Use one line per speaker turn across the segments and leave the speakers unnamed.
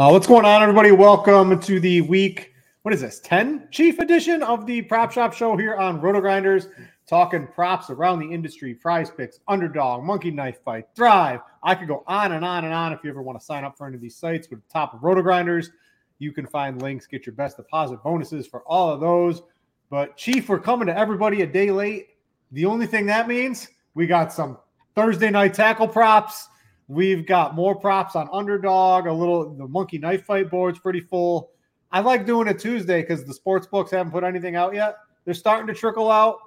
Uh, what's going on, everybody? Welcome to the week. What is this? 10 chief edition of the Prop Shop Show here on RotoGrinders, talking props around the industry, prize picks, underdog, monkey knife fight, thrive. I could go on and on and on. If you ever want to sign up for any of these sites with the top of RotoGrinders, you can find links, get your best deposit bonuses for all of those. But, Chief, we're coming to everybody a day late. The only thing that means we got some Thursday night tackle props We've got more props on underdog, a little the monkey knife fight board's pretty full. I like doing it Tuesday because the sports books haven't put anything out yet. They're starting to trickle out,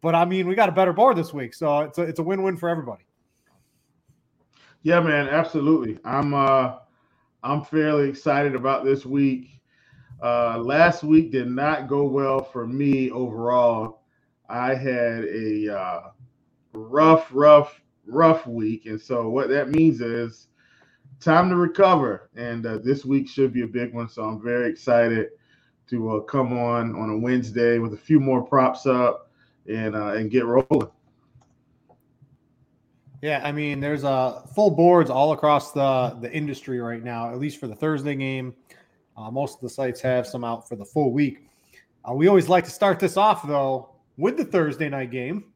but I mean, we got a better board this week, so it's a, it's a win-win for everybody.
Yeah, man, absolutely. I'm uh I'm fairly excited about this week. Uh last week did not go well for me overall. I had a uh rough, rough rough week. And so what that means is time to recover. And uh, this week should be a big one. So I'm very excited to uh, come on on a Wednesday with a few more props up and uh, and get rolling.
Yeah, I mean, there's uh, full boards all across the the industry right now. At least for the Thursday game, uh, most of the sites have some out for the full week. Uh, we always like to start this off though with the Thursday night game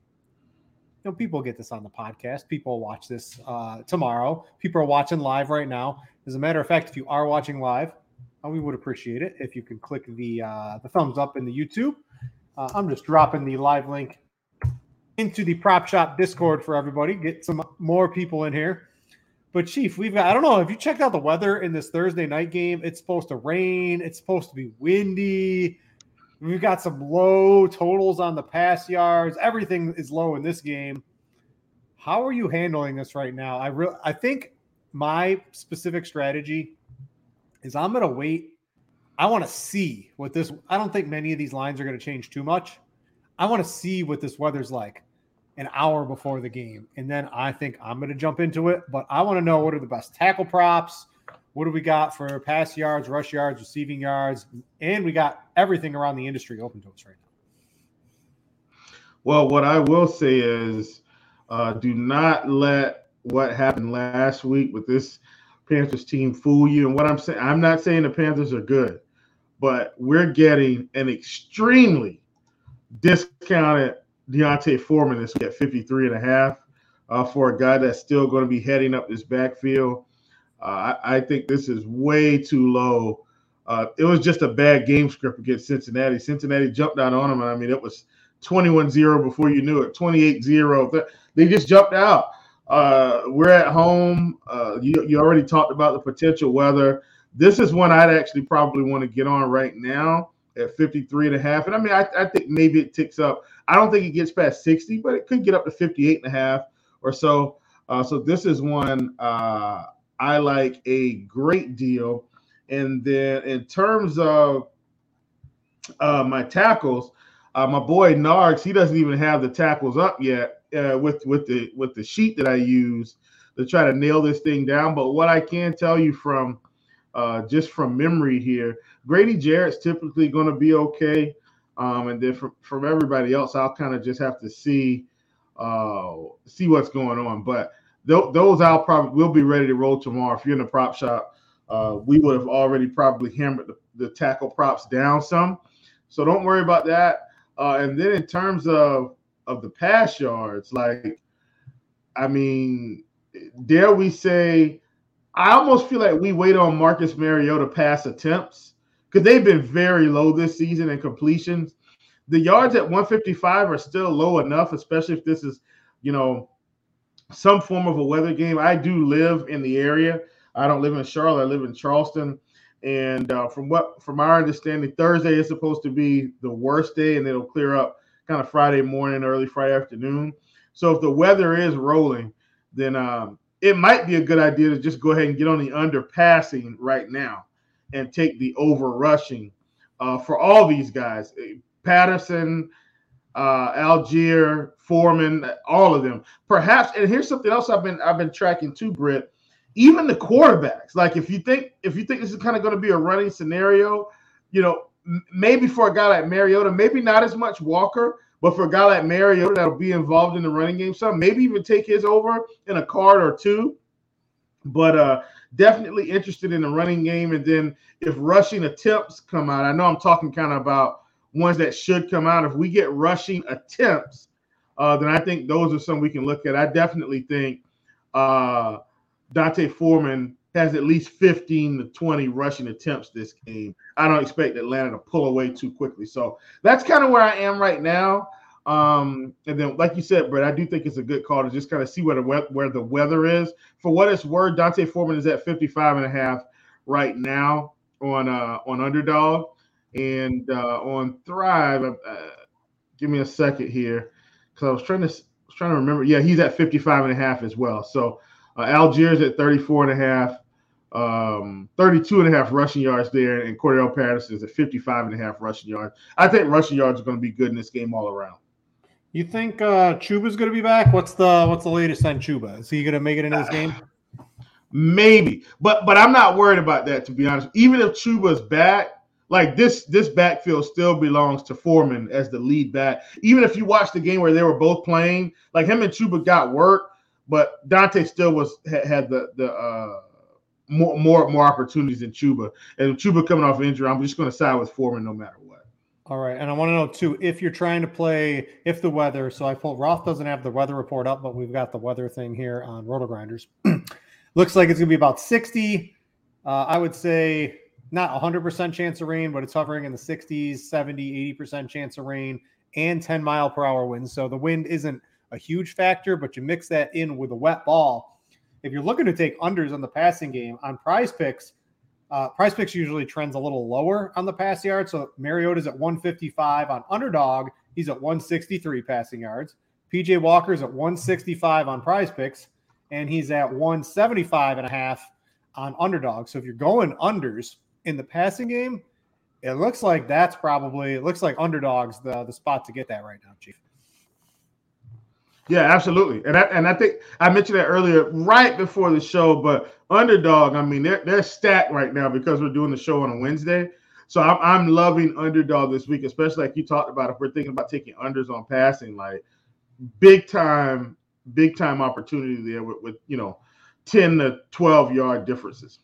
know, people get this on the podcast. People watch this uh, tomorrow. People are watching live right now. As a matter of fact, if you are watching live, uh, we would appreciate it if you can click the uh, the thumbs up in the YouTube. Uh, I'm just dropping the live link into the prop shop Discord for everybody. Get some more people in here. But Chief, we've got I don't know. Have you checked out the weather in this Thursday night game? It's supposed to rain. It's supposed to be windy. We've got some low totals on the pass yards. Everything is low in this game. How are you handling this right now? I re- I think my specific strategy is I'm going to wait. I want to see what this. I don't think many of these lines are going to change too much. I want to see what this weather's like an hour before the game, and then I think I'm going to jump into it. But I want to know what are the best tackle props what do we got for pass yards, rush yards, receiving yards? And we got everything around the industry open to us right now.
Well, what I will say is uh, do not let what happened last week with this Panthers team fool you. And what I'm saying, I'm not saying the Panthers are good, but we're getting an extremely discounted D'Onta Foreman this week at 53 and a half uh, for a guy that's still going to be heading up this backfield. Uh, I, I, think this is way too low uh, it was just a bad game script against Cincinnati. Cincinnati jumped out on them, I mean, it was 21-0 before you knew it, 28-0. They just jumped out. Uh, we're at home. Uh, you, you already talked about the potential weather. This is one I'd actually probably want to get on right now at 53 and a half. And I mean, I, I think maybe it ticks up. I don't think it gets past 60, but it could get up to 58 and a half or so. Uh, so this is one uh, I like a great deal. And then in terms of uh, my tackles, uh, my boy Nargs, he doesn't even have the tackles up yet uh, with with the with the sheet that I use to try to nail this thing down. But what I can tell you from uh, just from memory here, Grady Jarrett's typically going to be okay. Um, and then from, from everybody else, I'll kind of just have to see uh, see what's going on. But th- those I'll probably will be ready to roll tomorrow. If you're in the prop shop, uh, we would have already probably hammered the, the, tackle props down some. So don't worry about that. Uh, and then in terms of of the pass yards, like I mean, dare we say, I almost feel like we wait on Marcus Mariota pass attempts because they've been very low this season in completions. The yards at 155 are still low enough, especially if this is, you know, some form of a weather game. I do live in the area. I don't live in Charlotte. I live in Charleston. And uh, from what from our understanding, Thursday is supposed to be the worst day, and it'll clear up kind of Friday morning, early Friday afternoon. So if the weather is rolling, then um, it might be a good idea to just go ahead and get on the under passing right now and take the over rushing uh, for all these guys. Patterson, uh, Allgeier, Foreman, all of them. Perhaps, and here's something else I've been I've been tracking too, Brit. Even the quarterbacks. Like if you think if you think this is kind of going to be a running scenario, you know, maybe for a guy like Mariota, maybe not as much Walker, but for a guy like Mariota that'll be involved in the running game, some maybe even take his over in a card or two. But uh definitely interested in the running game. And then if rushing attempts come out, I know I'm talking kind of about ones that should come out. If we get rushing attempts, uh, then I think those are some we can look at. I definitely think uh, D'Onta Foreman has at least 15 to 20 rushing attempts this game. I don't expect Atlanta to pull away too quickly. So that's kind of where I am right now. Um, and then, like you said, Brett, I do think it's a good call to just kind of see where the where the weather is. For what it's worth, D'Onta Foreman is at 55 and a half right now on uh, on underdog. And uh, on Thrive, uh, give me a second here because I was trying to was trying to remember. Yeah, he's at 55 and a half as well. So uh, Allgeier's at 34 and a half, um, 32 and a half rushing yards there, and Cordarrelle Patterson is at 55 and a half rushing yards. I think rushing yards are going to be good in this game all around.
You think uh, Chuba's going to be back? What's the what's the latest on Chuba? Is he going to make it into this game?
Maybe, but but I'm not worried about that to be honest. Even if Chuba's back, like this this backfield still belongs to Foreman as the lead back. Even if you watch the game where they were both playing, like him and Chuba got work, but D'Onta still was had the the uh more more more opportunities than Chuba. And Chuba coming off injury, I'm just going to side with Foreman no matter what.
All right, and I want to know too if you're trying to play if the weather. So I pulled Roth doesn't have the weather report up, but we've got the weather thing here on RotoGrinders. Looks like it's going to be about 60. Uh, I would say not 100% chance of rain, but it's hovering in the 60s, 70, 80% chance of rain and 10 mile per hour winds. So the wind isn't a huge factor, but you mix that in with a wet ball. If you're looking to take unders on the passing game on prize picks, uh, prize picks usually trends a little lower on the pass yard. So Mariota's at 155 on underdog. He's at 163 passing yards. PJ Walker's at 165 on prize picks, and he's at 175 and a half on underdog. So if you're going unders, in the passing game, it looks like that's probably it looks like underdogs the the spot to get that right now, Chief.
Yeah, absolutely, and I, and I think I mentioned that earlier, right before the show. But underdog, I mean, they're they're stacked right now because we're doing the show on a Wednesday. So I'm I'm loving underdog this week, especially like you talked about. If we're thinking about taking unders on passing, like big time, big time opportunity there with, with you know, ten to twelve yard differences.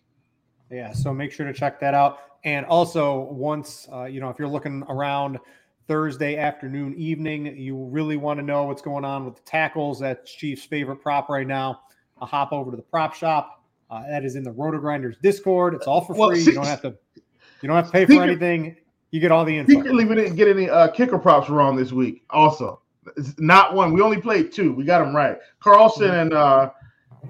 Yeah, so make sure to check that out. And also, once uh, you know, if you're looking around Thursday afternoon, evening, you really want to know what's going on with the tackles. That's Chief's favorite prop right now. I'll hop over to the prop shop. Uh, that is in the RotoGrinders Discord. It's all for free. See, you don't have to. You don't have to pay for anything. You get all the info.
Secretly, we didn't get any uh, kicker props wrong this week. Also, it's not one. We only played two. We got them right. Carlson mm-hmm. and uh,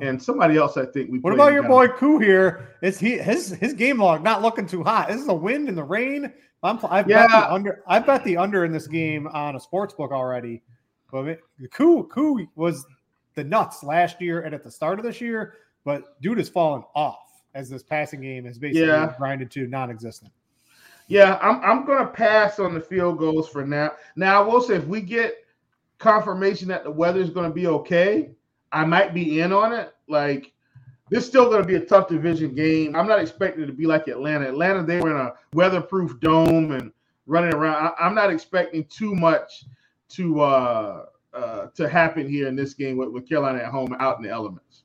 and somebody else. I think we.
What about your boy Koo here? Is he his his game log not looking too hot? This is the wind and the rain. I'm I've yeah. bet the under I bet the under in this game on a sports book already. But Koo Koo was the nuts last year and at the start of this year, but dude has fallen off as this passing game has basically yeah. grinded to non-existent.
Yeah, I'm I'm gonna pass on the field goals for now. Now I will say if we get confirmation that the weather is gonna be okay, I might be in on it. Like this is still gonna be a tough division game. I'm not expecting it to be like Atlanta. Atlanta, they were in a weatherproof dome and running around. I, am not expecting too much to uh uh to happen here in this game with, with Carolina at home out in the elements.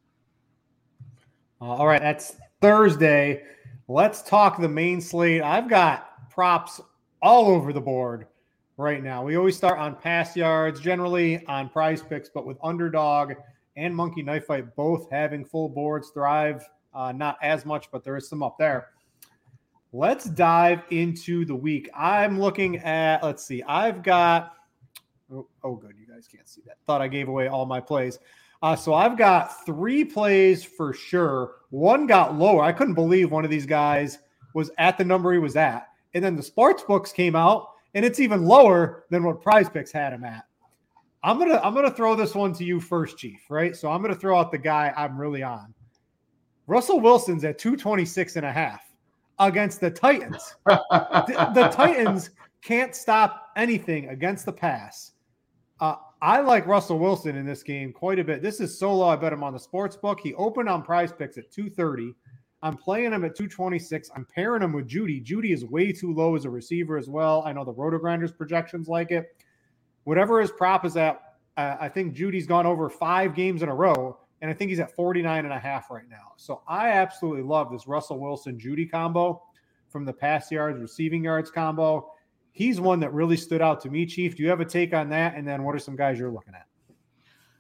Uh, all right, that's Thursday. Let's talk the main slate. I've got props all over the board right now. We always start on pass yards, generally on prize picks, but with underdog and monkey knife fight both having full boards thrive. Uh, not as much, but there is some up there. Let's dive into the week. I'm looking at, let's see, I've got, oh, oh good. You guys can't see that. Thought I gave away all my plays. Uh, so I've got three plays for sure. One got lower. I couldn't believe one of these guys was at the number he was at. And then the sports books came out and it's even lower than what prize picks had him at. I'm gonna I'm gonna throw this one to you first, Chief, right? So I'm gonna throw out the guy I'm really on. Russell Wilson's at 226 and a half against the Titans. the, the, Titans can't stop anything against the pass. Uh, I like Russell Wilson in this game quite a bit. This is so low. I bet him on the sports book. He opened on prize picks at 230. I'm playing him at 226. I'm pairing him with Jeudy. Jeudy is way too low as a receiver as well. I know the RotoGrinders projections like it. Whatever his prop is at, uh, I think Jeudy's gone over five games in a row, and I think he's at 49 and a half right now. So I absolutely love this Russell Wilson Jeudy combo from the pass yards, receiving yards combo he's one that really stood out to me, Chief. Do you have a take on that? And then what are some guys you're looking at?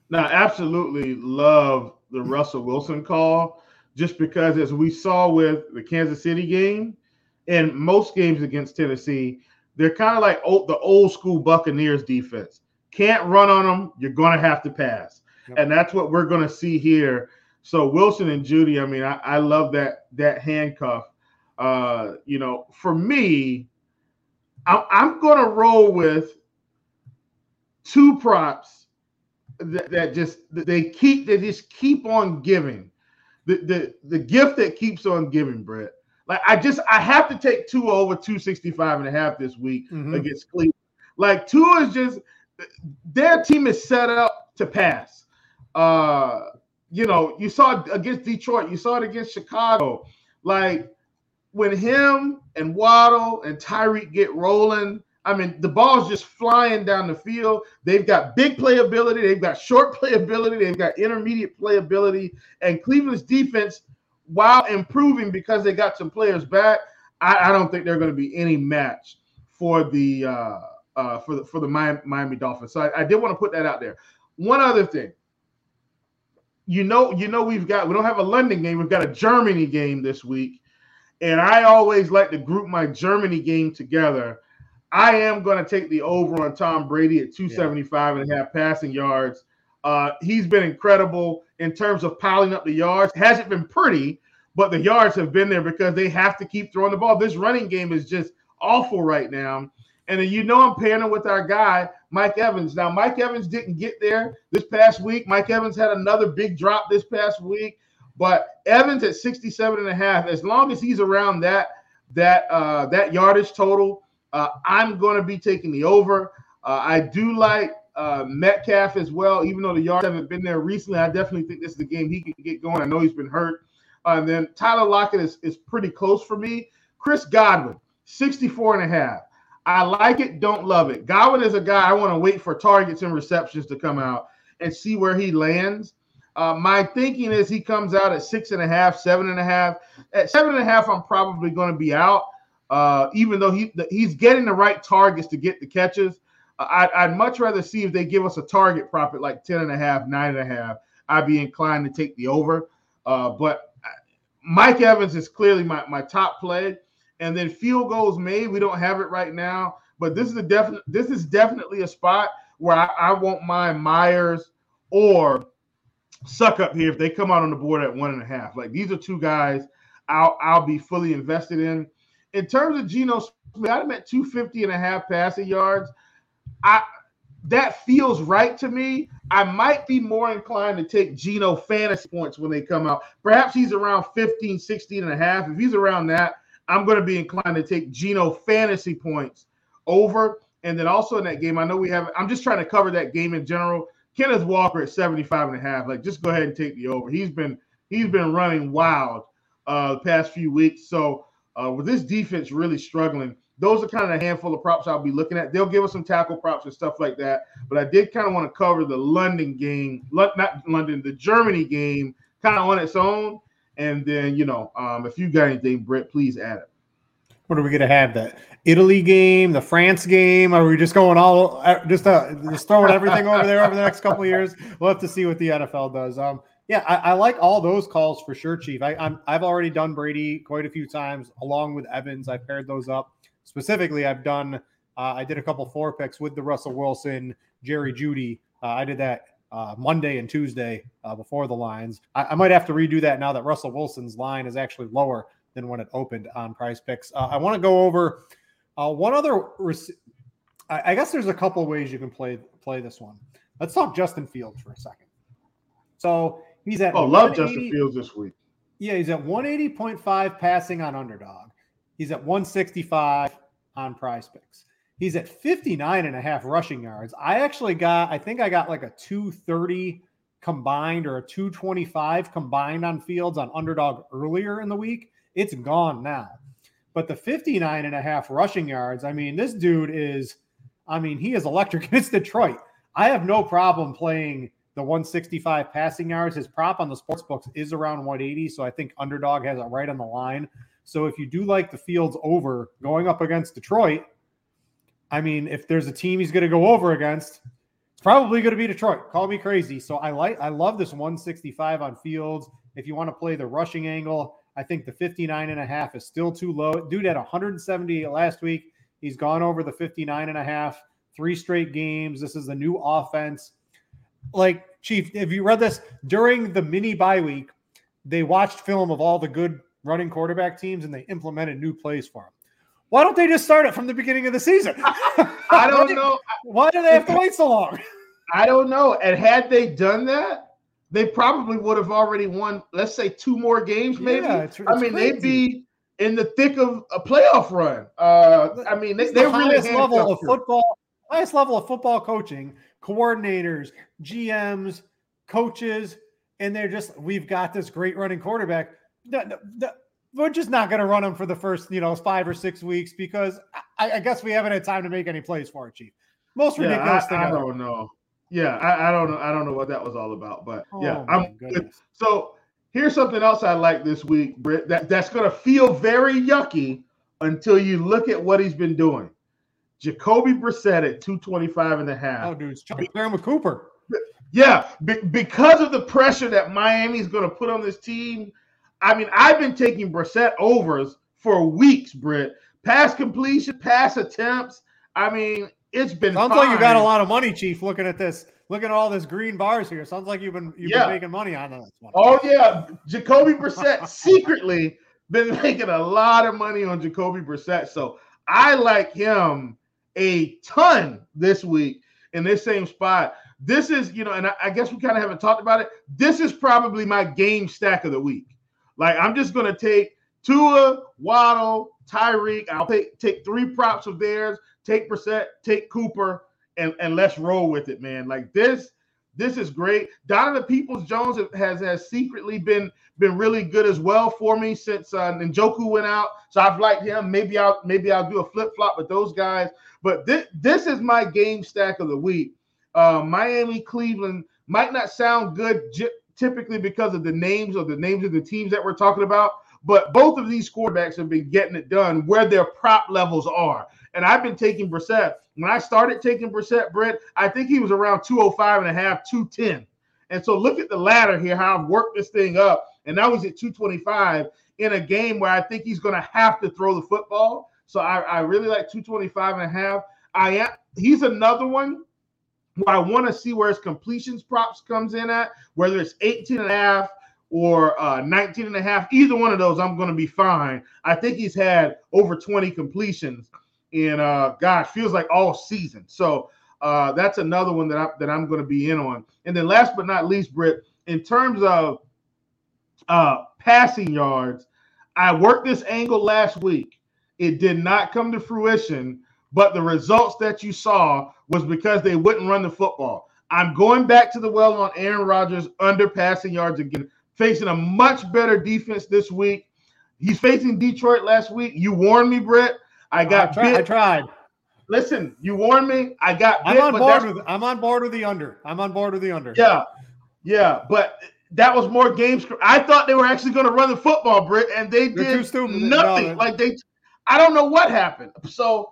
Now, absolutely love the Russell Wilson call, just because as we saw with the Kansas City game and most games against Tennessee, they're kind of like old, the old school Buccaneers defense. Can't run on them, you're going to have to pass. Yep. And that's what we're going to see here. So Wilson and Jeudy, I mean, I, I love that that handcuff. Uh, you know, for me, I'm going to roll with two props that, that just they keep they just keep on giving the the the gift that keeps on giving, Brett. Like I just I have to take Tua over 265 and a half this week mm-hmm. against Cleveland. Like Tua is just their team is set up to pass. Uh, you know, you saw it against Detroit, you saw it against Chicago. Like when him and Waddle and Tyreek get rolling, I mean, the ball's just flying down the field. They've got big playability, they've got short playability, they've got intermediate playability. And Cleveland's defense, while improving because they got some players back, I, I don't think they're going to be any match for the uh, uh, for the for the Miami, Miami Dolphins. So I, I did want to put that out there. One other thing, you know, you know, we've got we don't have a London game, we've got a Germany game this week. And I always like to group my Germany game together. I am going to take the over on Tom Brady at 275 yeah. and a half passing yards. Uh, he's been incredible in terms of piling up the yards. Hasn't been pretty, but the yards have been there because they have to keep throwing the ball. This running game is just awful right now. And you know I'm pairing with our guy, Mike Evans. Now, Mike Evans didn't get there this past week. Mike Evans had another big drop this past week. But Evans at 67 and a half, as long as he's around that that uh, that yardage total, uh, I'm going to be taking the over. Uh, I do like uh, Metcalf as well, even though the yards haven't been there recently. I definitely think this is the game he can get going. I know he's been hurt. Uh, and then Tyler Lockett is, is pretty close for me. Chris Godwin, 64 and a half. I like it, don't love it. Godwin is a guy I want to wait for targets and receptions to come out and see where he lands. Uh, my thinking is he comes out at six and a half, seven and a half. At seven and a half, I'm probably going to be out. Uh, even though he he's getting the right targets to get the catches. I'd, I'd much rather see if they give us a target profit like 10 and a half, nine and a half. I'd be inclined to take the over. Uh, but Mike Evans is clearly my, my top play. and then field goals made. We don't have it right now, but this is a definite. This is definitely a spot where I, I won't mind Myers or Succop here if they come out on the board at one and a half. Like these are two guys I'll I'll be fully invested in. In terms of Geno Smith, I'm at 250 and a half passing yards. I that feels right to me. I might be more inclined to take Geno fantasy points when they come out. Perhaps he's around 15, 16 and a half. If he's around that, I'm going to be inclined to take Geno fantasy points over. And then also in that game, I know we have, I'm just trying to cover that game in general. Kenneth Walker at 75 and a half. Like, just go ahead and take the over. He's been, he's been running wild uh, the past few weeks. So uh, with this defense really struggling, those are kind of a handful of props I'll be looking at. They'll give us some tackle props and stuff like that. But I did kind of want to cover the London game, not London, the Germany game, kind of on its own. And then, you know, um, if you got anything, Brett, please add it.
What are we going to have? The Italy game, the France game? Are we just going all uh, just uh, just throwing everything over there over the next couple years? We'll have to see what the NFL does. Um, yeah, I, I, like all those calls for sure, Chief. I, I'm I've already done Brady quite a few times along with Evans. I paired those up specifically. I've done uh, I did a couple four picks with the Russell Wilson, Jerry Jeudy. Uh, I did that uh, Monday and Tuesday uh, before the lines. I, I, might have to redo that now that Russell Wilson's line is actually lower than when it opened on Prize Picks. Uh, I want to go over uh, one other. Rec- I, I, guess there's a couple ways you can play play this one. Let's talk Justin Fields for a second. So he's at.
Oh, love Justin Fields this week.
Yeah, he's at 180.5 passing on underdog. He's at 165 on Prize Picks. He's at 59 and a half rushing yards. I actually got, I think I got like a 230 combined or a 225 combined on fields on underdog earlier in the week. It's gone now. But the 59 and a half rushing yards, I mean, this dude is, I mean, he is electric. It's Detroit. I have no problem playing the 165 passing yards. His prop on the sports books is around 180. So I think underdog has it right on the line. So if you do like the fields over going up against Detroit, I mean, if there's a team he's going to go over against, it's probably going to be Detroit. Call me crazy. So I like I love this 165 on Fields. If you want to play the rushing angle, I think the 59 and a half is still too low. Dude had 170 last week. He's gone over the 59 and a half, three straight games. This is the new offense. Like, Chief, have you read this? During the mini bye week, they watched film of all the good running quarterback teams and they implemented new plays for them. Why don't they just start it from the beginning of the season?
I don't know.
Why do they have to wait so long?
I don't know. And had they done that, they probably would have already won, let's say, two more games, maybe. Yeah, it's, it's I mean, crazy. they'd be in the thick of a playoff run. Uh, I mean, they, they're the really
highest level of football, highest level of football coaching, coordinators, GMs, coaches, and they're just, we've got this great running quarterback. The, the, we're just not going to run them for the first, you know, five or six weeks because I, I, guess we haven't had time to make any plays for it, Chief. Most ridiculous
yeah, I,
thing.
I don't know. Yeah, I, I, don't know. I don't know what that was all about, but oh, yeah, I'm good. So here's something else I like this week, Brit. That that's going to feel very yucky until you look at what he's been doing. Jacoby Brissett at 225 and a half.
Oh, dude, it's Graham with Cooper.
Yeah, be, because of the pressure that Miami's going to put on this team I mean, I've been taking Brissett overs for weeks, Brit. Pass completion, pass attempts. I mean, it's been
sounds fine. like you got a lot of money, Chief. Looking at this, looking at all this green bars here, sounds like you've been you've yeah. been making money on this one.
Oh yeah, Jacoby Brissett secretly been making a lot of money on Jacoby Brissett. So I like him a ton this week in this same spot. This is, you know, and I, I guess we kind of haven't talked about it. This is probably my game stack of the week. Like I'm just gonna take Tua, Waddle, Tyreek. I'll take take three props of theirs. Take Brissett, take Cooper, and and let's roll with it, man. Like this, this is great. Donovan Peoples Jones has has secretly been been really good as well for me since uh, Njoku went out. So I've liked him. Maybe I'll maybe I'll do a flip flop with those guys. But this this is my game stack of the week. Uh, Miami, Cleveland might not sound good j- typically because of the names of the names of the teams that we're talking about. But both of these quarterbacks have been getting it done where their prop levels are. And I've been taking Brissett. When I started taking Brissett, Brett, I think he was around 205 and a half, 210. And so look at the ladder here, how I've worked this thing up. And now he's at 225. in a game where I think he's going to have to throw the football. So I, I really like 225 and a half. I am he's another one I want to see where his completions props comes in at, whether it's 18 and a half or uh, 19 and a half. Either one of those, I'm going to be fine. I think he's had over 20 completions in uh gosh, feels like all season. So uh that's another one that I that I'm going to be in on. And then last but not least, Brit, in terms of uh passing yards, I worked this angle last week. It did not come to fruition, but the results that you saw was because they wouldn't run the football. I'm going back to the well on Aaron Rodgers under passing yards again, facing a much better defense this week. He's facing Detroit last week. You warned me, Brett. I got
I, tried, I tried.
Listen, you warned me. I got.
I'm on board with. I'm on board with the under. I'm on board with the under.
Yeah, yeah, but that was more games. I thought they were actually going to run the football, Brit, and they They're did nothing. No, like they, I don't know what happened. So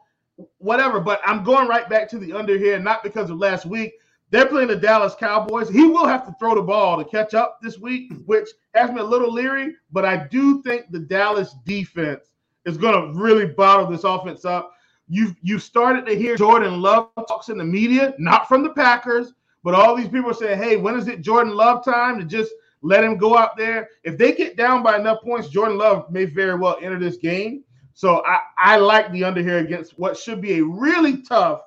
whatever. But I'm going right back to the under here, not because of last week. They're playing the Dallas Cowboys. He will have to throw the ball to catch up this week, which has me a little leery. But I do think the Dallas defense is going to really bottle this offense up. You've you started to hear Jordan Love talks in the media, not from the Packers, but all these people are saying, "Hey, when is it Jordan Love time to just let him go out there?" If they get down by enough points, Jordan Love may very well enter this game. So I I like the under here against what should be a really tough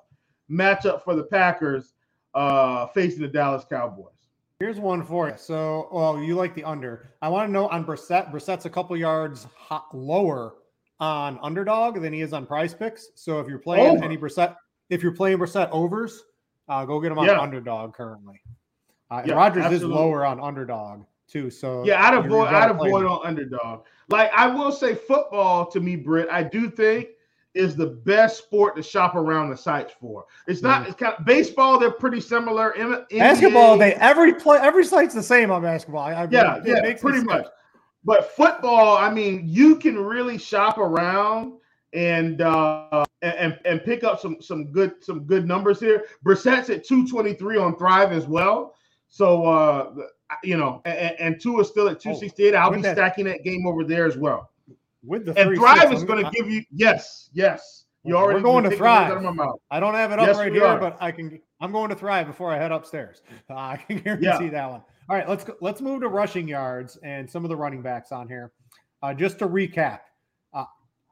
matchup for the Packers uh, facing the Dallas Cowboys.
Here's one for you. So, well, you like the under. I want to know on Brissett. Brissett's a couple yards hot, lower on underdog than he is on prize picks. So if you're playing Over. any Brissett, if you're playing Brissett overs, uh, go get him on yeah. underdog currently. Uh, yeah, Rodgers absolutely. is lower on underdog too. So
yeah, I'd avoid I'd avoid on underdog. Like I will say, football to me, Brit, I do think is the best sport to shop around the sites for. It's not. Mm. It's kind of baseball. They're pretty similar.
M- basketball, they every play every site's the same on basketball. I,
yeah, yeah, pretty much. But football, I mean, you can really shop around and uh and and pick up some some good some good numbers here. Brissett's at 223 on Thrive as well. So uh you know, and, and Tua is still at 268. Oh, I'll be that, stacking that game over there as well. With the and Thrive is going to give you yes, yes. You
already we're going to Thrive. I don't have it up yes, right here, are. but I can. I'm going to Thrive before I head upstairs. Uh, I can guarantee yeah. that one. All right, let's go, let's move to rushing yards and some of the running backs on here. Uh, just to recap, uh,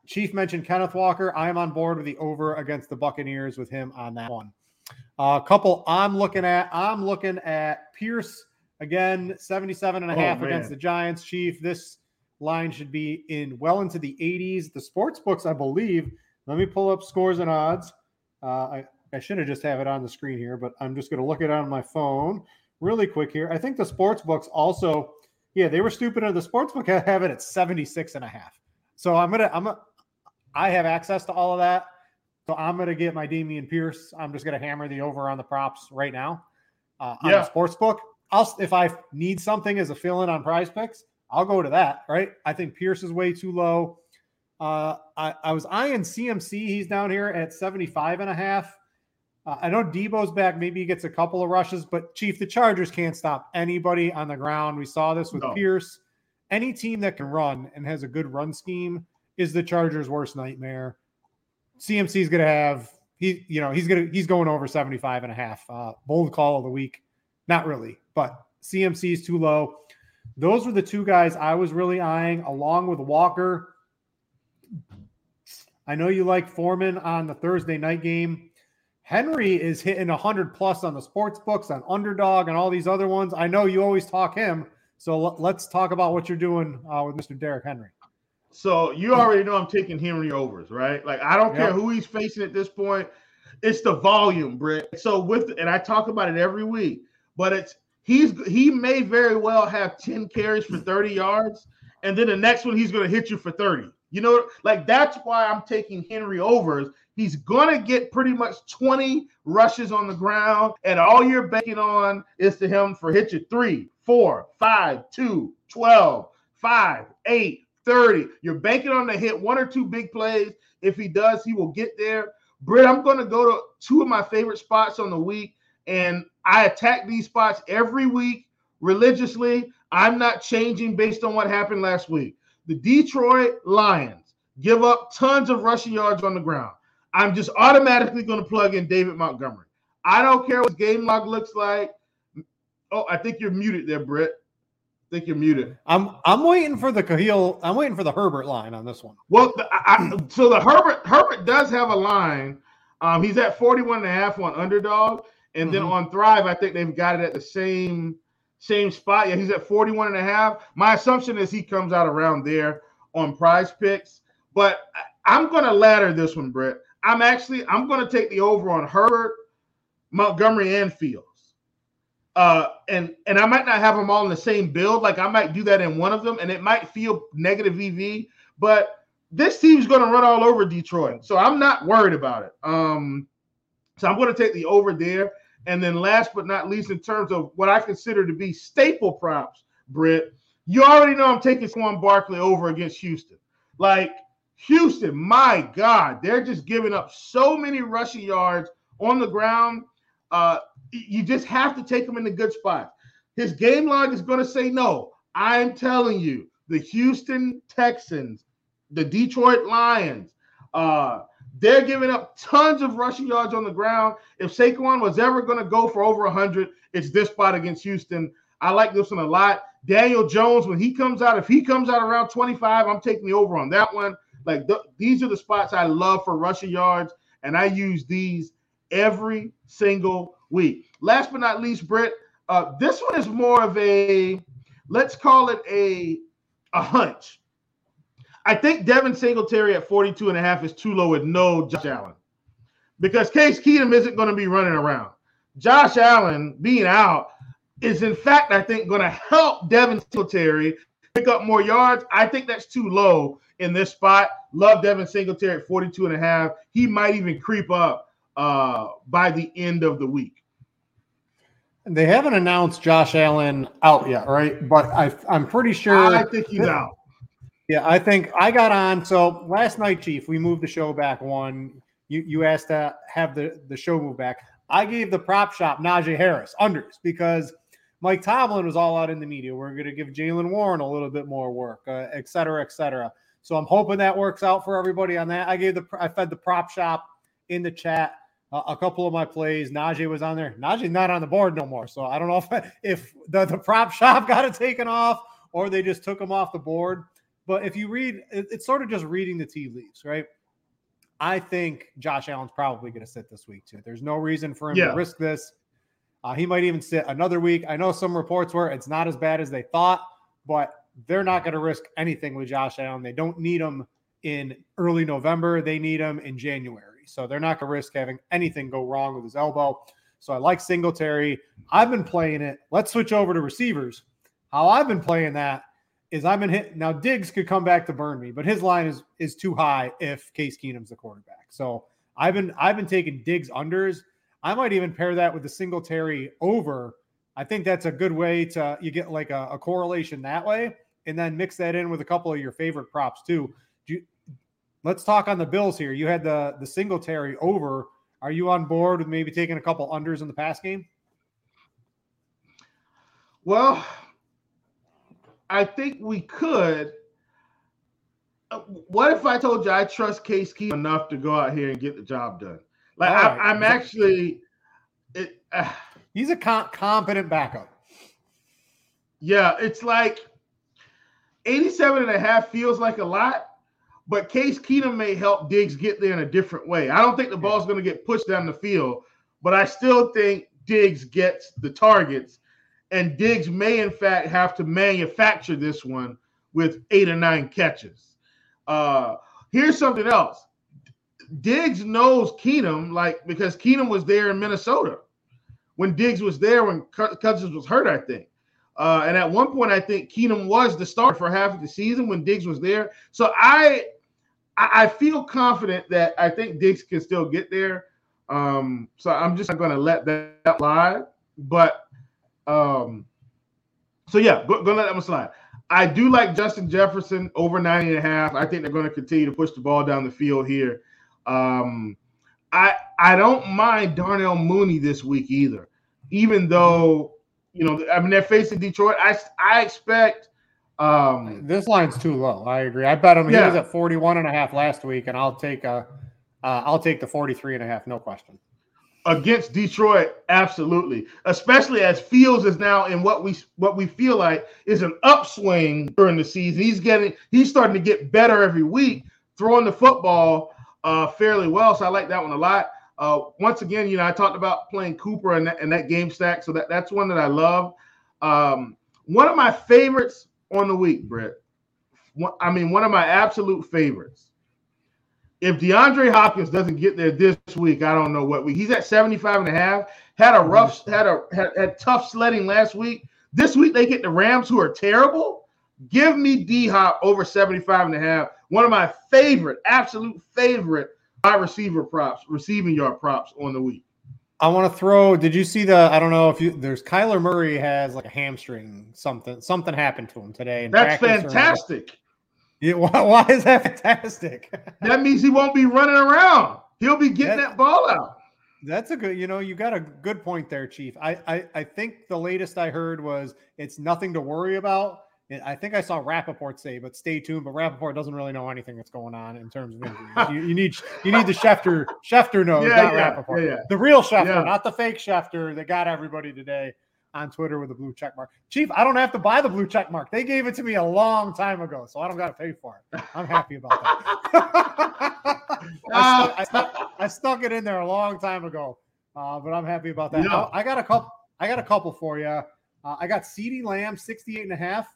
Chief mentioned Kenneth Walker. I am on board with the over against the Buccaneers with him on that one. A uh, couple I'm looking at. I'm looking at Pierce again, 77 and a oh, half man. against the Giants. Chief, this line should be in well into the 80s. The sports books, I believe. Let me pull up scores and odds. Uh, I, I should have just have it on the screen here, but I'm just going to look it on my phone really quick here. I think the sports books also, yeah, they were stupid. The sports book have it at 76 and a half. So I'm gonna, I'm a, I have access to all of that. So I'm gonna get my Dameon Pierce. I'm just gonna hammer the over on the props right now. Uh, on yeah. the sports book. I'll if I need something as a fill-in on prize picks, I'll go to that. Right. I think Pierce is way too low. Uh, I, I was eyeing CMC. He's down here at 75 and a half. Uh, I know Deebo's back. Maybe he gets a couple of rushes, but Chief, the Chargers can't stop anybody on the ground. We saw this with no. Pierce. Any team that can run and has a good run scheme is the Chargers' worst nightmare. CMC's going to have he, you know, he's going to he's going over 75 and a half. Uh, bold call of the week. Not really, but CMC is too low. Those were the two guys I was really eyeing, along with Walker. I know you like Foreman on the Thursday night game. Henry is hitting 100 plus on the sports books, on underdog, and all these other ones. I know you always talk him. So let's talk about what you're doing uh, with Mr. Derrick Henry.
So you already know I'm taking Henry overs, right? Like I don't yep. care who he's facing at this point. It's the volume, Brit. So with and I talk about it every week, but it's he's he may very well have 10 carries for 30 yards, and then the next one he's going to hit you for 30. You know, like that's why I'm taking Henry overs He's going to get pretty much 20 rushes on the ground, and all you're banking on is to him for hit you three, four, five, two, 12, 5, 8, 30. You're banking on to hit one or two big plays. If he does, he will get there. Brit, I'm going to go to two of my favorite spots on the week, and I attack these spots every week religiously. I'm not changing based on what happened last week. the Detroit Lions give up tons of rushing yards on the ground, I'm just automatically going to plug in David Montgomery. I don't care what game log looks like. Oh, I think you're muted there, Brit. I think you're muted.
I'm I'm waiting for the Khalil. I'm waiting for the Herbert line on this one.
Well, the, I, so the Herbert Herbert does have a line. Um, he's at 41 and a half on underdog. And mm-hmm. then on Thrive, I think they've got it at the same same spot. Yeah, he's at 41 and a half. My assumption is he comes out around there on prize picks. But I'm going to ladder this one, Brett. I'm actually I'm going to take the over on Herbert, Montgomery, and Fields. Uh, and and I might not have them all in the same build. Like I might do that in one of them, and it might feel negative EV. But this team's going to run all over Detroit, so I'm not worried about it. Um, so I'm going to take the over there. And then last but not least, in terms of what I consider to be staple props, Brit, you already know I'm taking Saquon Barkley over against Houston. Like Houston, my God, they're just giving up so many rushing yards on the ground. Uh, you just have to take them in the good spots. His game log is going to say no. I'm telling you, the Houston Texans, the Detroit Lions, uh, they're giving up tons of rushing yards on the ground. If Saquon was ever going to go for over 100, it's this spot against Houston. I like this one a lot. Daniel Jones, when he comes out, if he comes out around 25, I'm taking the over on that one. Like th- these are the spots I love for rushing yards, and I use these every single week. Last but not least, Brit, uh, this one is more of a let's call it a a hunch. I think Devin Singletary at 42 and a half is too low with no Josh Allen because Case Keenum isn't going to be running around. Josh Allen being out is, in fact, I think, going to help Devin Singletary pick up more yards. I think that's too low in this spot. Love Devin Singletary at 42 and a half. He might even creep up uh, by the end of the week.
They haven't announced Josh Allen out yet, right? But I, I'm pretty sure.
I think he's out.
Yeah, I think I got on. So last night, Chief, we moved the show back one. You you asked to have the, the show move back. I gave the prop shop Najee Harris unders because Mike Tomlin was all out in the media. We're going to give Jaylen Warren a little bit more work, uh, et cetera, et cetera. So I'm hoping that works out for everybody on that. I gave the I fed the prop shop in the chat uh, a couple of my plays. Najee was on there. Najee's not on the board no more. So I don't know if if the, the prop shop got it taken off or they just took him off the board. But if you read, it's sort of just reading the tea leaves, right? I think Josh Allen's probably going to sit this week too. There's no reason for him yeah. to risk this. Uh, he might even sit another week. I know some reports were it's not as bad as they thought, but they're not going to risk anything with Josh Allen. They don't need him in early November. They need him in January. So they're not going to risk having anything go wrong with his elbow. So I like Singletary. I've been playing it. Let's switch over to receivers. How I've been playing that is I've been hit now. Diggs could come back to burn me, but his line is is too high if Case Keenum's the quarterback. So I've been I've been taking Diggs unders. I might even pair that with the Singletary over. I think that's a good way to you get like a, a correlation that way, and then mix that in with a couple of your favorite props too. You, let's talk on the Bills here. You had the the Singletary over. Are you on board with maybe taking a couple unders in the pass game?
Well, I think we could. Uh, what if I told you I trust Case Keenum enough to go out here and get the job done? Like right. I, am actually, it, uh,
he's a com- competent backup.
Yeah, it's like 87 and a half feels like a lot, but Case Keenum may help Diggs get there in a different way. I don't think the ball's going to get pushed down the field, but I still think Diggs gets the targets and Diggs may, in fact, have to manufacture this one with eight or nine catches. Uh, here's something else. Diggs knows Keenum, like because Keenum was there in Minnesota when Diggs was there when Cousins was hurt, I think. Uh, and at one point, I think Keenum was the starter for half of the season when Diggs was there. So I, I feel confident that I think Diggs can still get there. Um, so I'm just not going to let that lie. But um, so yeah, go, go let that one slide. I do like Justin Jefferson over 90 and a half. I think they're going to continue to push the ball down the field here. Um, I I don't mind Darnell Mooney this week either, even though you know I mean they're facing Detroit. I I expect Um,
this line's too low. I agree. I bet him.
Yeah.
He was at 41 and a half last week, and I'll take a, uh, I'll take the 43 and a half, no question.
Against Detroit, absolutely. Especially as Fields is now in what we what we feel like is an upswing during the season. He's getting he's starting to get better every week, throwing the football uh, fairly well. So I like that one a lot. Uh, once again, you know, I talked about playing Cooper and that, and that game stack, so that that's one that I love. Um, one of my favorites on the week, Brett. One, I mean, one of my absolute favorites if DeAndre Hopkins doesn't get there this week, I don't know what week. He's at 75 and a half. Had a rough, mm-hmm. had a had, had tough sledding last week. This week they get the Rams, who are terrible. Give me D Hop over 75 and a half. One of my favorite, absolute favorite wide receiver props, receiving yard props on the week.
I want to throw. Did you see the? I don't know if you. There's Kyler Murray has like a hamstring. Something something happened to him today.
That's fantastic.
Yeah, why, why is that fantastic?
That means he won't be running around. He'll be getting
That-
that ball out.
That's a good. You know, you got a good point there, Chief. I I, I think the latest I heard was it's nothing to worry about. And I think I saw Rappaport say, but stay tuned. But Rappaport doesn't really know anything that's going on in terms of injuries. you, you need you need the Schefter Schefter knows,
Yeah,
not
yeah,
Rappaport.
yeah, yeah.
The real Schefter, not the fake Schefter that got everybody today on Twitter with a blue check mark. Chief, I don't have to buy the blue check mark. They gave it to me a long time ago, so I don't got to pay for it. I'm happy about that. I, stuck, I, stuck, I stuck it in there a long time ago, uh, but I'm happy about that.
Yeah.
I, I got a couple. I got a couple for you. Uh, I got CeeDee Lamb, 68 and a half.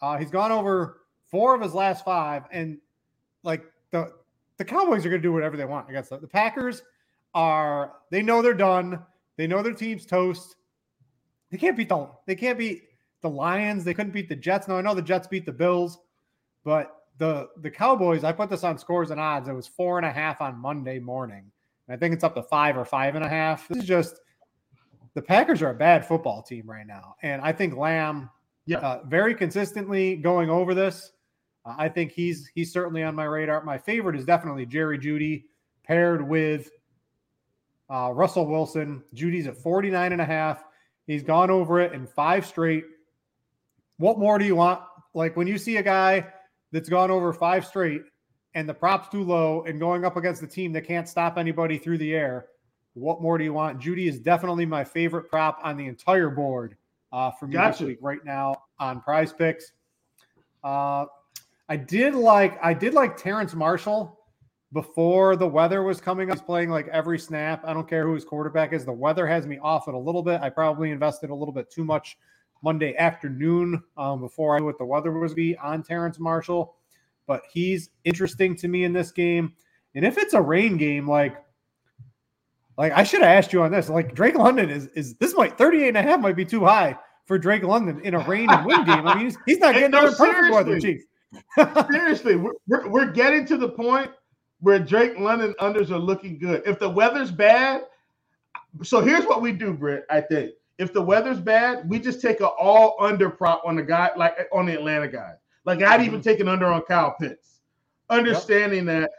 Uh, he's gone over four of his last five, and like the the Cowboys are going to do whatever they want against the, the Packers. Are they know they're done? They know their team's toast. They can't beat the they can't beat the Lions. They couldn't beat the Jets. Now I know the Jets beat the Bills, but the the Cowboys. I put this on scores and odds. It was four and a half on Monday morning. And I think it's up to five or five and a half. This is just the Packers are a bad football team right now, and I think Lamb,
Yeah.
uh, very consistently going over this. Uh, I think he's he's certainly on my radar. My favorite is definitely Jerry Jeudy paired with uh, Russell Wilson. Jeudy's at 49 and a half. He's gone over it in five straight. What more do you want? Like when you see a guy that's gone over five straight and the prop's too low and going up against the team that can't stop anybody through the air, what more do you want? Jeudy is definitely my favorite prop on the entire board uh, for me
Gotcha.
this week right now on prize picks. Uh, I did like I did like Terrace Marshall before the weather was coming up. He's playing like every snap. I don't care who his quarterback is. The weather has me off it a little bit. I probably invested a little bit too much Monday afternoon um, before I knew what the weather was be on Terrace Marshall. But he's interesting to me in this game. And if it's a rain game, like like I should have asked you on this. Like Drake London is is this might 38 and a half might be too high for Drake London in a rain and wind game. I mean, he's, he's not getting
no,
in perfect weather,
seriously.
Chief.
Seriously, we're, we're, we're getting to the point where Drake London unders are looking good. If the weather's bad, so here's what we do, Brit. I think if the weather's bad, we just take an all under prop on the guy, like on the Atlanta guys. Like I'd even take an under on Kyle Pitts, understanding that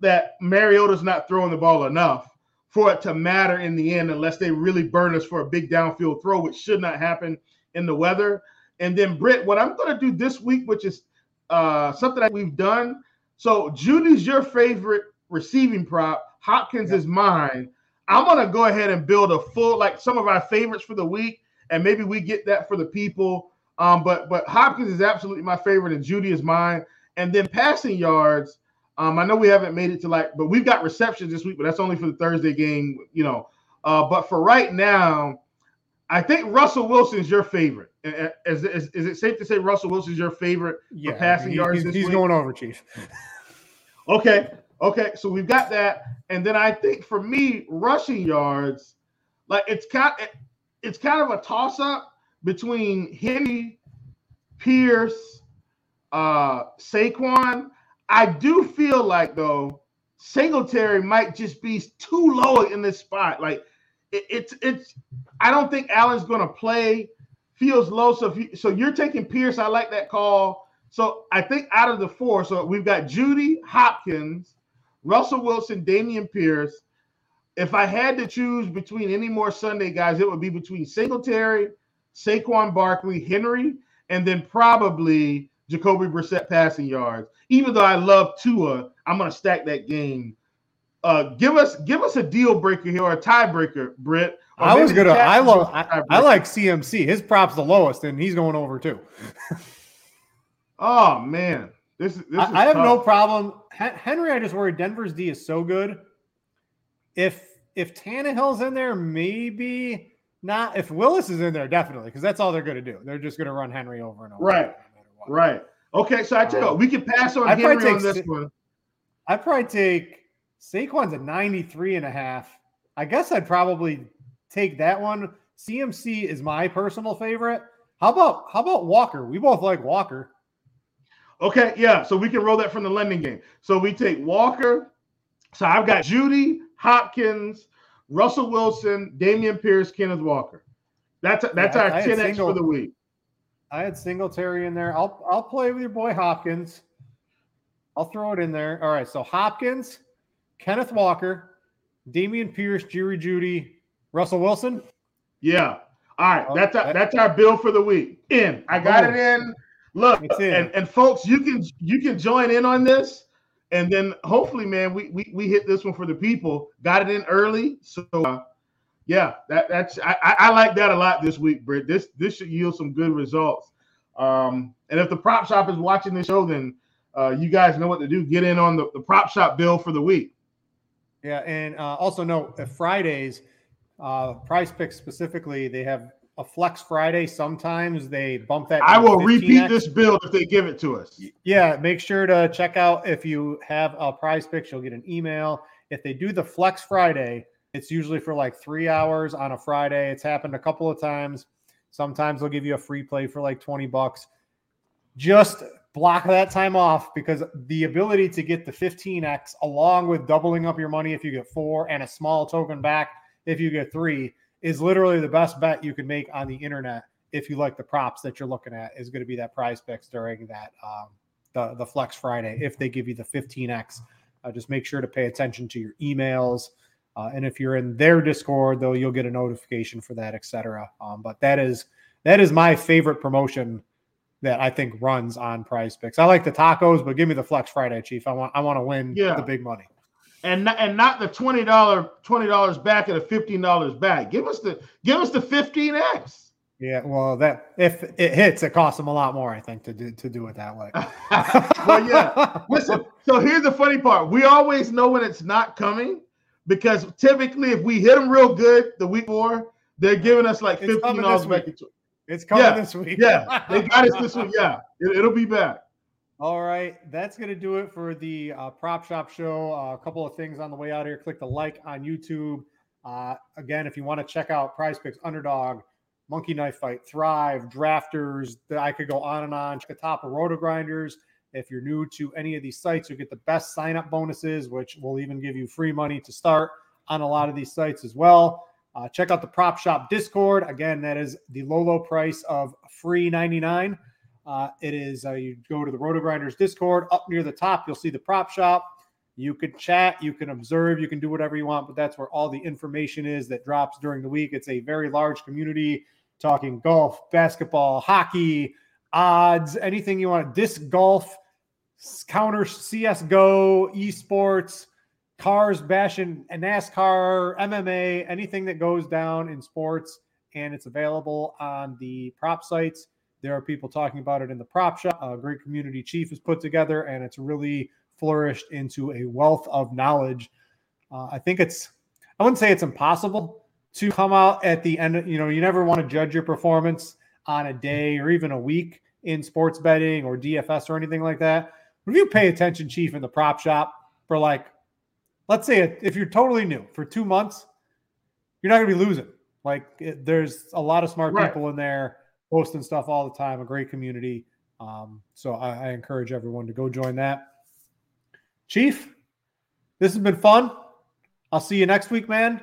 that Mariota's not throwing the ball enough for it to matter in the end, unless they really burn us for a big downfield throw, which should not happen in the weather. And then Brit, what I'm going to do this week, which is uh, something that we've done. So Jeudy's your favorite receiving prop. Hopkins is mine. I'm gonna go ahead and build a full like some of our favorites for the week, and maybe we get that for the people. Um, but but Hopkins is absolutely my favorite, and Jeudy is mine. And then passing yards. Um, I know we haven't made it to like, but we've got receptions this week, but that's only for the Thursday game, you know. Uh, but for right now, I think Russell Wilson's your favorite. Is, is, is it safe to say Russell Wilson's your favorite
Yeah,
passing
he-
yards
he's, he's going over, Chief.
Okay. Okay. So we've got that. And then I think for me, rushing yards, like it's kind it's kind of a toss-up between Henry, Pierce, uh, Saquon. I do feel like though Singletary might just be too low in this spot. Like it, it's it's I don't think Allen's gonna play. Feels low. So you, so you're taking Pierce. I like that call. So I think out of the four, so we've got Jeudy, Hopkins, Russell Wilson, Dameon Pierce. If I had to choose between any more Sunday guys, it would be between Singletary, Saquon Barkley, Henry, and then probably Jacoby Brissett passing yards. Even though I love Tua, I'm gonna stack that game. Uh, give us give us a deal breaker here or a tiebreaker, Brit.
I was gonna. I love. I, I, like CMC. His props the lowest, and he's going over too.
oh man, this, is this
I, I have no problem. Henry, I just worry Denver's D is so good. If if Tannehill's in there, maybe not. If Willis is in there, definitely, because that's all they're going to do. They're just going to run Henry over and over.
Right. No right. Okay. So I tell you um, what, we can pass on I'd Henry on this one.
I'd probably take Saquon's a 93 and a half. I guess I'd probably take that one. CMC is my personal favorite. How about how about Walker? We both like Walker.
Okay, yeah. So we can roll that from the lending game. So we take Walker. So I've got Jeudy, Hopkins, Russell Wilson, Dameon Pierce, Kenneth Walker. That's that's yeah, our I 10x single, for the week.
I had Singletary in there. I'll I'll play with your boy Hopkins. I'll throw it in there. All right. So Hopkins, Kenneth Walker, Dameon Pierce, Jerry Jeudy, Russell Wilson.
Yeah. All right. That's our, that's our bill for the week. In. I got it in. Look, and, and folks, you can you can join in on this, and then hopefully, man, we we, we hit this one for the people. Got it in early, so uh, yeah, that that's I, I like that a lot this week, Brit. This this should yield some good results. Um, and if the prop shop is watching the show, then uh, you guys know what to do. Get in on the, the prop shop bill for the week.
Yeah, and uh, also note Fridays, uh, Prize Picks specifically, they have a Flex Friday. Sometimes they bump that.
I will repeat this build if they give it to us.
Yeah, make sure to check out if you have a Prize Picks, you'll get an email. If they do the Flex Friday, it's usually for like three hours on a Friday. It's happened a couple of times. Sometimes they'll give you a free play for like 20 bucks. Just block that time off because the ability to get the 15x along with doubling up your money if you get four and a small token back if you get three is literally the best bet you can make on the internet if you like the props that you're looking at is going to be that prize picks during that um, the the flex friday if they give you the 15x uh, just make sure to pay attention to your emails uh, and if you're in their discord though you'll get a notification for that etc um, but that is that is my favorite promotion that I think runs on prize picks. I like the tacos, but give me the flex Friday, Chief. I want I want to win yeah. the big money.
And and not the twenty dollar twenty dollars back and the fifteen dollars back. Give us the give us the fifteen x.
Yeah, well, that if it hits, it costs them a lot more, I think, to do to do it that way.
well, yeah. Listen, so here's the funny part: we always know when it's not coming because typically, if we hit them real good the week before, they're giving us like fifteen dollars back.
It's coming yeah, this week.
yeah, they got us this week. Yeah, it, will be back.
All right, that's going to do it for the uh, Prop Shop Show. Uh, a couple of things on the way out here. Click the like on YouTube. Uh, again, if you want to check out Prize Picks, Underdog, Monkey Knife Fight, Thrive, Drafters, I could go on and on. Check the top of RotoGrinders. If you're new to any of these sites, you get the best sign up bonuses, which will even give you free money to start on a lot of these sites as well. Uh, check out the Prop Shop Discord. Again, that is the low, low price of free 99. Uh, it is, uh, you go to the RotoGrinders Discord. Up near the top, you'll see the Prop Shop. You can chat, you can observe, you can do whatever you want, but that's where all the information is that drops during the week. It's a very large community talking golf, basketball, hockey, odds, anything you want. Disc golf, counter CSGO, esports cars bashing and NASCAR, MMA, anything that goes down in sports, and it's available on the prop sites. There are people talking about it in the prop shop. A great community chief is put together, and it's really flourished into a wealth of knowledge. Uh, I think it's, I wouldn't say it's impossible to come out at the end. You know, you never want to judge your performance on a day or even a week in sports betting or DFS or anything like that. But if you pay attention, chief, in the prop shop for like let's say if you're totally new for two months, you're not going to be losing. Like it, there's a lot of smart right. people in there posting stuff all the time, a great community. Um, so I, I, encourage everyone to go join that. Chief, this has been fun. I'll see you next week, man.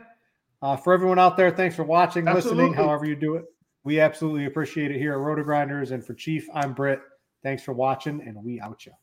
Uh, for everyone out there, thanks for watching, absolutely. listening, however you do it. We absolutely appreciate it here at RotoGrinders. And for Chief, I'm Brit. Thanks for watching, and we out you.